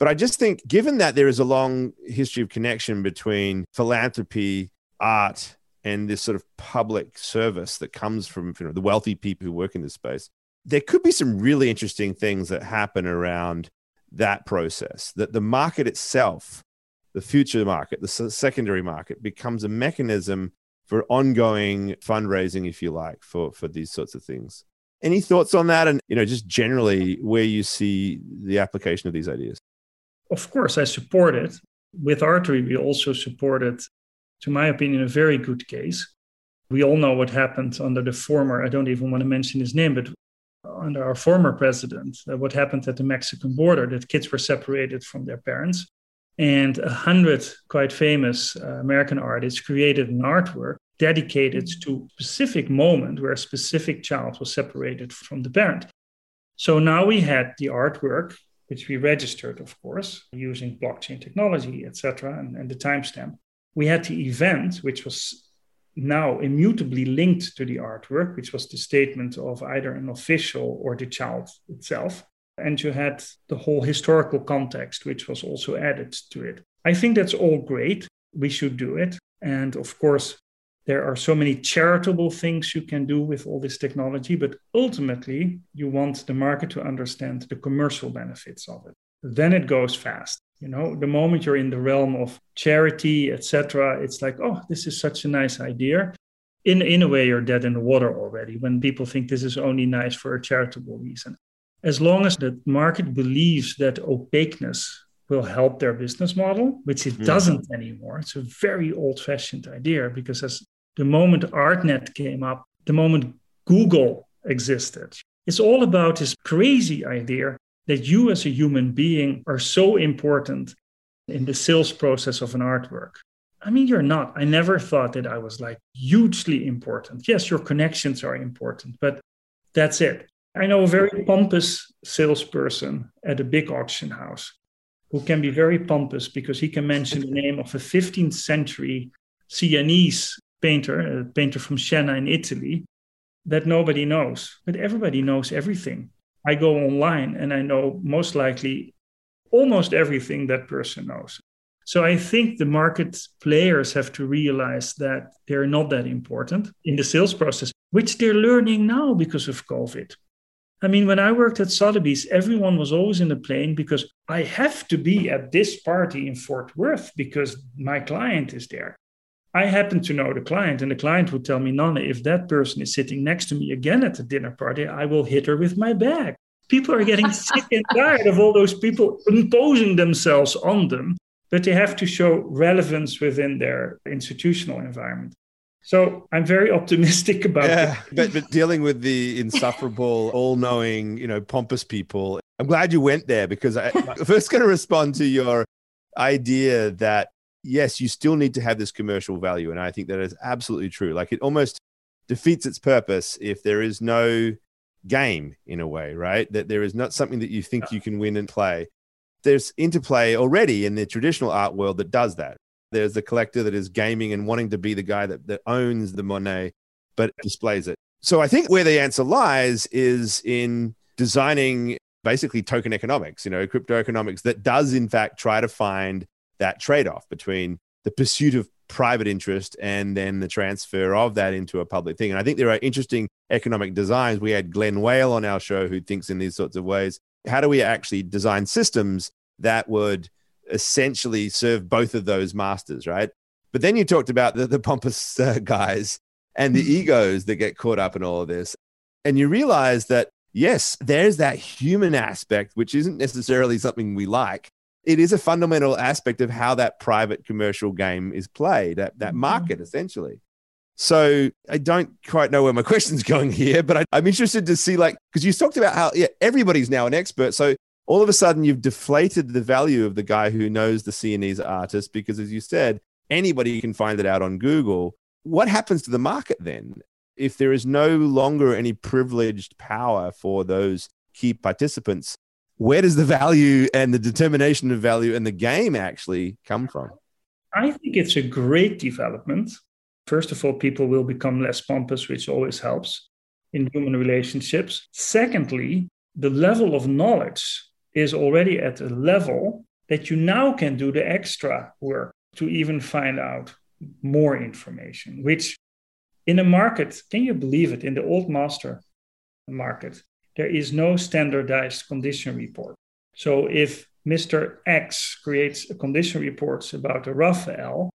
But I just think, given that there is a long history of connection between philanthropy, art, and this sort of public service that comes from you know, the wealthy people who work in this space, there could be some really interesting things that happen around that process. That the market itself, the future market, the secondary market, becomes a mechanism for ongoing fundraising, if you like, for, for these sorts of things. Any thoughts on that? And you know, just generally where you see the application of these ideas. Of course, I support it. With Artory, we also supported to my opinion, a very good case. We all know what happened under the former, I don't even want to mention his name, but under our former president, uh, what happened at the Mexican border, that kids were separated from their parents. And a hundred quite famous uh, American artists created an artwork dedicated to a specific moment where a specific child was separated from the parent. So now we had the artwork, which we registered, of course, using blockchain technology, etc., and, and the timestamp. We had the event, which was now immutably linked to the artwork, which was the statement of either an official or the child itself. And you had the whole historical context, which was also added to it. I think that's all great. We should do it. And of course, there are so many charitable things you can do with all this technology, but ultimately, you want the market to understand the commercial benefits of it. Then it goes fast. You know, the moment you're in the realm of charity, etc., it's like, oh, this is such a nice idea. In, in a way, you're dead in the water already when people think this is only nice for a charitable reason. As long as the market believes that opaqueness will help their business model, which it mm. doesn't anymore. It's a very old fashioned idea because as the moment ArtNet came up, the moment Google existed, it's all about this crazy idea that you as a human being are so important in the sales process of an artwork. I mean, you're not. I never thought that I was like hugely important. Yes, your connections are important, but that's it. I know a very pompous salesperson at a big auction house who can be very pompous because he can mention the name of a 15th century Sienese painter, a painter from Siena in Italy, that nobody knows. But everybody knows everything. I go online and I know most likely almost everything that person knows. So I think the market players have to realize that they're not that important in the sales process, which they're learning now because of COVID. I mean, when I worked at Sotheby's, everyone was always in the plane because I have to be at this party in Fort Worth because my client is there. I happen to know the client, and the client would tell me, Nanne, if that person is sitting next to me again at the dinner party, I will hit her with my bag. People are getting [LAUGHS] sick and tired of all those people imposing themselves on them, but they have to show relevance within their institutional environment. So I'm very [LAUGHS] optimistic about yeah, it. but, but dealing with the insufferable, [LAUGHS] all-knowing, you know, pompous people. I'm glad you went there because I, am first going to respond to your idea that yes, you still need to have this commercial value. And I think that is absolutely true. Like it almost defeats its purpose if there is no game in a way, right? That there is not something that you think you can win and play. There's interplay already in the traditional art world that does that. There's the collector that is gaming and wanting to be the guy that, that owns the Monet, but displays it. So I think where the answer lies is in designing basically token economics, you know, crypto economics that does in fact try to find that trade off between the pursuit of private interest and then the transfer of that into a public thing. And I think there are interesting economic designs. We had Glen Weyl on our show who thinks in these sorts of ways. How do we actually design systems that would essentially serve both of those masters, right? But then you talked about the, the pompous uh, guys and the [LAUGHS] egos that get caught up in all of this. And you realize that, yes, there's that human aspect, which isn't necessarily something we like, it is a fundamental aspect of how that private commercial game is played, that, that mm-hmm. market essentially. So I don't quite know where my [LAUGHS] question's going here, but I, am interested to see, like, because you talked about how yeah, everybody's now an expert. So all of a sudden you've deflated the value of the guy who knows the Sienese artist because, as you said, anybody can find it out on Google. What happens to the market then? If there is no longer any privileged power for those key participants, where does the value and the determination of value and the game actually come from? I think it's a great development. First of all, people will become less pompous, which always helps in human relationships. Secondly, the level of knowledge is already at a level that you now can do the extra work to even find out more information, which in a market, can you believe it, in the old master market, there is no standardized condition report. So if Mr. X creates a condition report about a Raphael,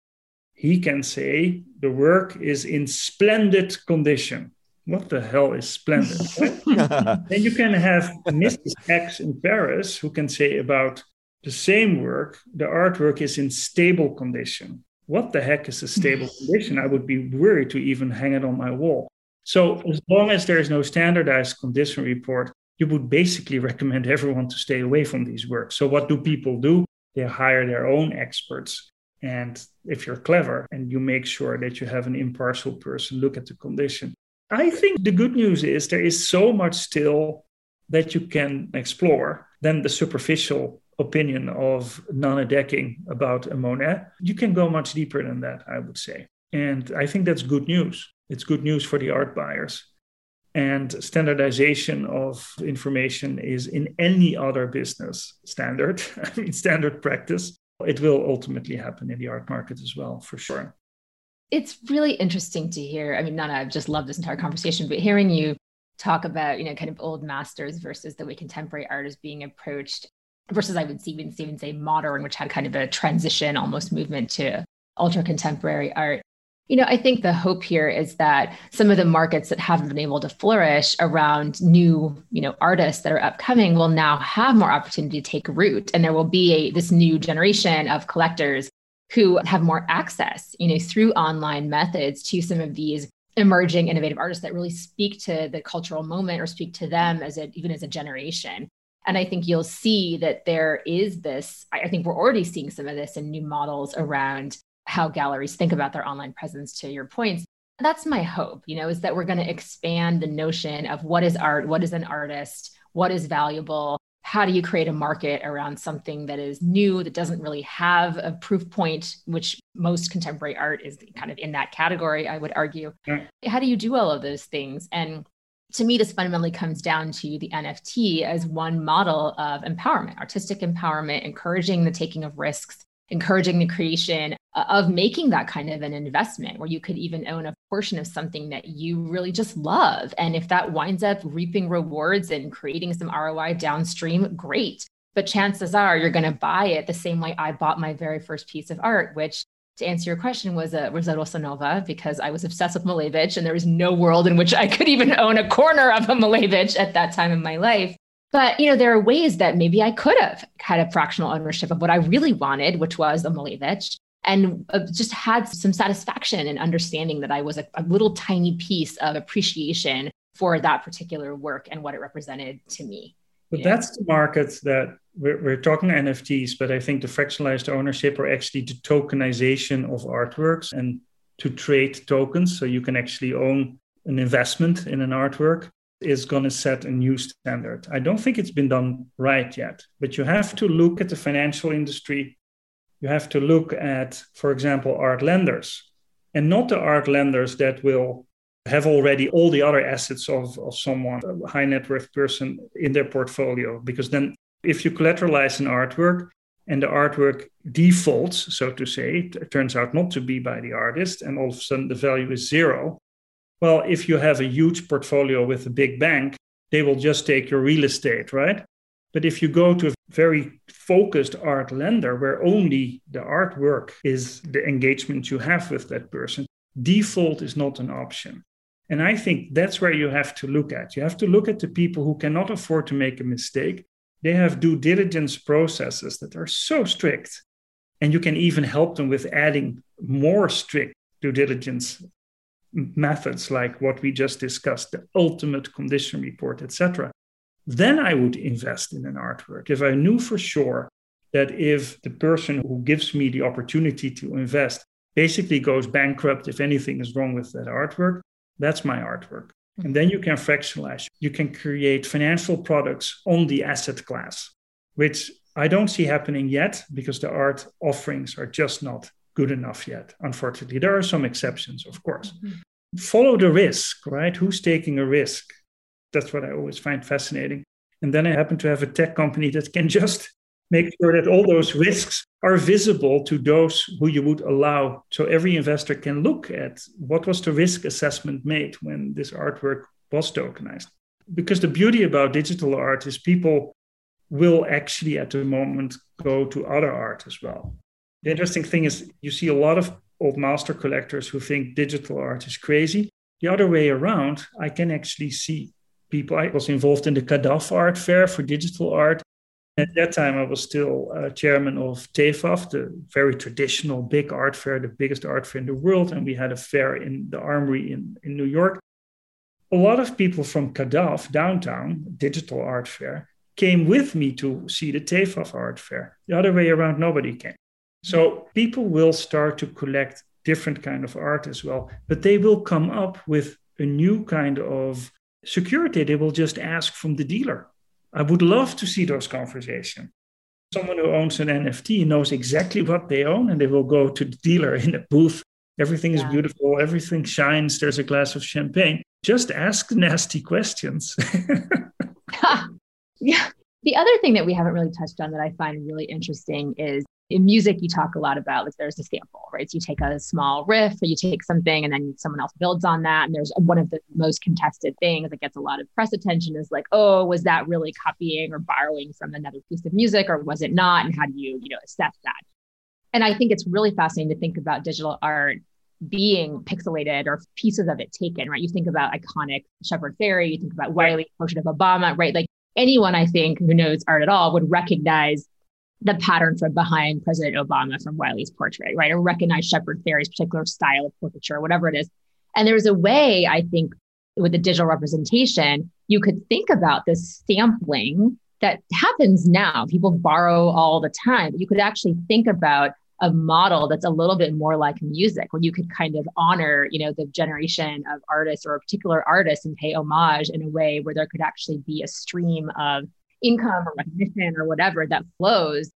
he can say the work is in splendid condition. What the hell is splendid? [LAUGHS] then you can have Mrs. X in Paris who can say about the same work, the artwork is in stable condition. What the heck is a stable [LAUGHS] condition? I would be worried to even hang it on my wall. So as long as there is no standardized condition report, you would basically [LAUGHS] recommend everyone to stay away from these works. So what do people do? They hire their own experts. And if you're clever and you make sure that you have an impartial person look at the condition. I think the good news is there is so much still that you can explore than the superficial opinion of Nanne Dekking about a Monet. You can go much deeper than that, I would say. And I think that's good news. It's good news for the art buyers. And standardization of information is in any other business standard, [LAUGHS] I mean, standard practice. It will ultimately happen in the art market as well, for sure. It's really interesting to hear. I mean, Nanne, I've just loved this entire conversation, but hearing you talk about, you know, kind of old masters versus the way contemporary art is being approached versus I would even, even say modern, which had kind of a transition almost movement to ultra contemporary art you know, I think the hope here is that some of the markets that haven't been able to flourish around new, you know, artists that are upcoming will now have more opportunity to take root, and there will be a this new generation of collectors who have more access, you know, through online methods to some of these emerging innovative artists that really speak to the cultural moment or speak to them as a even as a generation. And I think you'll see that there is this, I think we're already seeing some of this in new models around how galleries think about their online presence to your points that's my hope you know is that we're going to expand the notion of what is art what is an artist what is valuable how do you create a market around something that is new that doesn't really have a proof point which most contemporary art is kind of in that category i would argue yeah. how do you do all of those things and to me this fundamentally comes down to the nft as one model of empowerment artistic empowerment encouraging the taking of risks encouraging the creation uh, of making that kind of an investment where you could even own a portion of something that you really just love. And if that winds up reaping rewards and creating some ROI downstream, great. But chances are you're going to buy it the same way I bought my very first piece of art, which to answer your question was a was a Rozanova because I was obsessed with Malevich and there was no world in which I could even own a corner of a Malevich at that time in my life. But you know, there are ways that maybe I could have had a fractional ownership of what I really wanted, which was a Malevich, and uh, just had some satisfaction in understanding that I was a, a little tiny piece of appreciation for that particular work and what it represented to me. But that's the market that we're, we're, talking NFTs, but I think the fractionalized ownership or actually the tokenization of artworks and to trade tokens so you can actually own an investment in an artwork is going to set a new standard. I don't think it's been done right yet, but you have to look at the financial industry. You have to look at, for example, art lenders, and not the art lenders that will have already all the other assets of, of someone, a high net worth person in their portfolio. Because then, if you collateralize an artwork and the artwork defaults, so to say, it turns out not to be by the artist, and all of a sudden the value is zero, well, if you have a huge portfolio with a big bank, they will just take your real estate, right? But if you go to a very focused art lender where only the artwork is the engagement you have with that person, default is not an option. And I think that's where you have to look at. You have to look at the people who cannot afford to make a mistake. They have due diligence processes that are so strict. And you can even help them with adding more strict due diligence methods like what we just discussed, the ultimate condition report, etc., then I would invest in an artwork. If I knew for sure that if the person who gives me the opportunity to invest basically goes bankrupt if anything is wrong with that artwork, that's my artwork. Hmm. And then you can fractionalize. You can create financial products on the asset class, which I don't see happening yet because the art offerings are just not good enough yet, unfortunately. There are some exceptions, of course. Mm-hmm. Follow the risk, right? Who's taking a risk? That's what I always find fascinating. And then I happen to have a tech company that can [LAUGHS] just make sure that all those risks are visible to those who you would allow. So every investor can look at what was the risk assessment made when this artwork was tokenized. Because the beauty about digital art is people will actually at the moment go to other art as well. The interesting thing is, you see a lot of old master collectors who think digital art is crazy. The other way around, I can actually see people. I was involved in the CADAF art fair for digital art. At that time, I was still uh, chairman of TEFAF, the very traditional big art fair, the biggest art fair in the world. And we had a fair in the Armory in, in New York. a lot of people from CADAF downtown, digital art fair, came with me to see the TEFAF art fair. The other way around, nobody came. So people will start to collect different kind of art as well, but they will come up with a new kind of security. They will just ask from the dealer. I would love to see those conversations. Someone who owns an NFT knows exactly what they own, and they will go to the dealer in a booth. Everything is beautiful, everything shines, there's a glass of champagne. Just ask nasty questions. [LAUGHS] [LAUGHS] yeah. The other thing that we haven't really touched on that I find really interesting is in music, you talk a lot about like there's a sample, right? So you take a small riff or you take something and then someone else builds on that. And there's one of the most contested things that gets a lot of press attention is like, oh, was that really copying or borrowing from another piece of music or was it not? And how do you, you know, assess that? And I think it's really fascinating to think about digital art being pixelated or pieces of it taken, right? You think about iconic Shepard Fairey, you think about Wiley, portrait of Obama, right? Like anyone I think who knows art at all would recognize the pattern from behind President Obama from Wiley's portrait, right? Or recognize Shepard Fairey's particular style of portraiture, whatever it is. And there's a way, I think, with the digital representation, you could think about this sampling that happens now. People borrow all the time. You could actually think about a model that's a little bit more like music, where you could kind of honor, you know, the generation of artists or a particular artist and pay homage in a way where there could actually be a stream of income or recognition or whatever that flows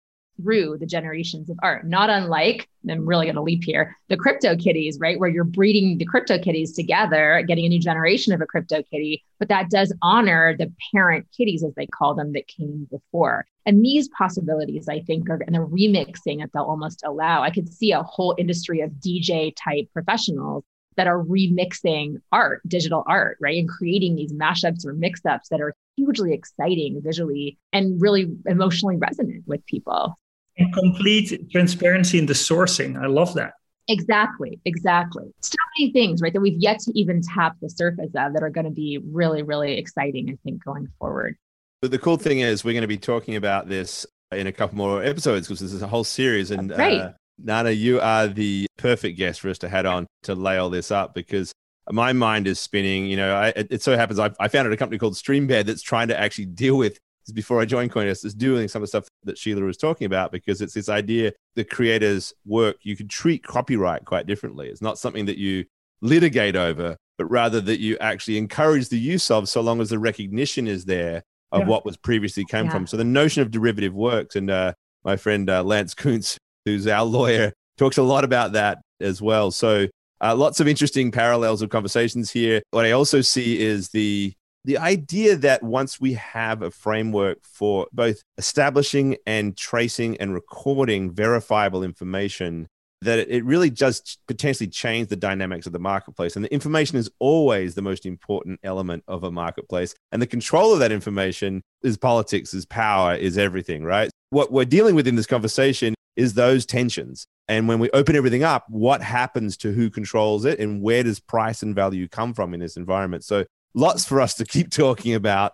through the generations of art, not unlike, I'm really going to leap here, the crypto kitties, right? Where you're breeding the crypto kitties together, getting a new generation of a crypto kitty, but that does honor the parent kitties, as they call them, that came before. And these possibilities, I think, are and the remixing that they'll almost allow. I could see a whole industry of DJ type professionals that are remixing art, digital art, right? And creating these mashups or mix ups that are hugely exciting visually and really emotionally resonant with people. And complete transparency in the sourcing. I love that. Exactly, exactly. So many things, right, that we've yet to even tap the surface of that are going to be really, really exciting, I think, going forward. But the cool thing is, we're going to be talking about this in a couple more episodes because this is a whole series. And uh, Nanne, you are the perfect guest for us to head on to lay all this up because my mind is spinning. You know, I, it, it, so happens I, I founded a company called Streambed that's trying to actually deal with before I joined CoinDesk is doing some of the stuff that Sheila was talking about because it's this idea the creator's work you can treat copyright quite differently. It's not something that you litigate over, but rather that you actually encourage the use of so long as the recognition is there of yeah. what was previously came yeah. from. So the notion of derivative works, and uh, my friend uh, Lance Koonce, who's our lawyer, talks a lot about that as well. So uh, lots of interesting parallels of conversations here. What I also see is the the idea that once we have a framework for both establishing and tracing and recording verifiable information that it really does potentially change the dynamics of the marketplace. And the information is always the most important element of a marketplace. And the control of that information is politics, is power, is everything, right? What we're dealing with in this conversation is those tensions. And when we open everything up, what happens to who controls it and where does price and value come from in this environment? So lots for us to keep [LAUGHS] talking about.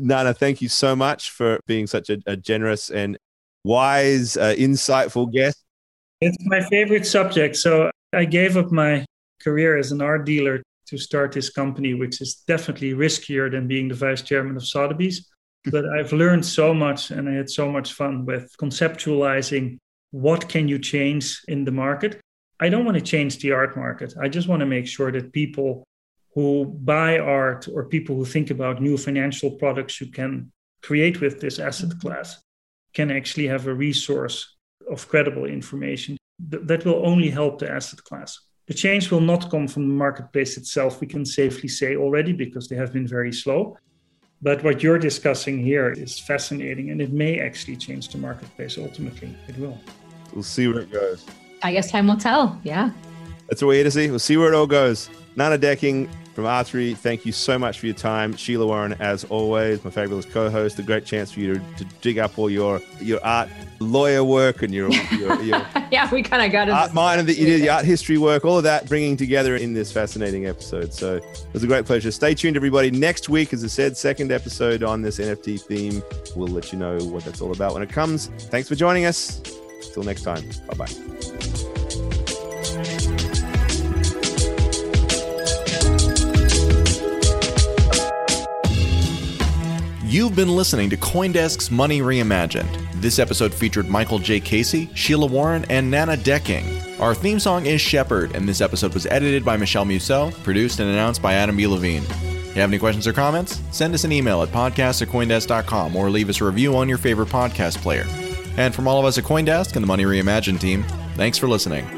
Nanne, thank you so much for being such a, a generous and wise, uh, insightful guest. It's my favorite subject. So I gave up my career as an art dealer to start this company, which is definitely riskier than being the vice chairman of Sotheby's. [LAUGHS] But I've learned so much and I had so much fun with conceptualizing what can you change in the market. I don't want to change the art market. I just want to make sure that people who buy art or people who think about new financial products you can create with this asset mm-hmm. class can actually have a resource of credible information that will only help the asset class. The change will not come from the marketplace itself, we can safely say already, because they have been very slow. But what you're discussing here is fascinating, and it may actually change the marketplace ultimately. It will. We'll see where it goes. I guess time will tell. Yeah. That's what we're here to see. We'll see where it all goes. Nanne Dekking, from Artory, thank you so much for your time. Sheila Warren, as always, my fabulous co-host. A great chance for you to, to dig up all your your art lawyer work and your, your, your [LAUGHS] yeah, we kind of got it. Art and that you did the art history work, all of that bringing together in this fascinating episode. So it was a great pleasure. Stay tuned, everybody. Next week, as I said, second episode on this NFT theme. We'll let you know what that's all about when it comes. Thanks for joining us. Till next time. Bye bye. You've been listening to Coindesk's Money Reimagined. This episode featured Michael J. Casey, Sheila Warren, and Nanne Dekking. Our theme song is Shepherd, and this episode was edited by Michelle Musso, produced and announced by Adam B. Levine. If you have any questions or comments, send us an email at podcast at Coindesk.com or leave us a review on your favorite podcast player. And from all of us at Coindesk and the Money Reimagined team, thanks for listening.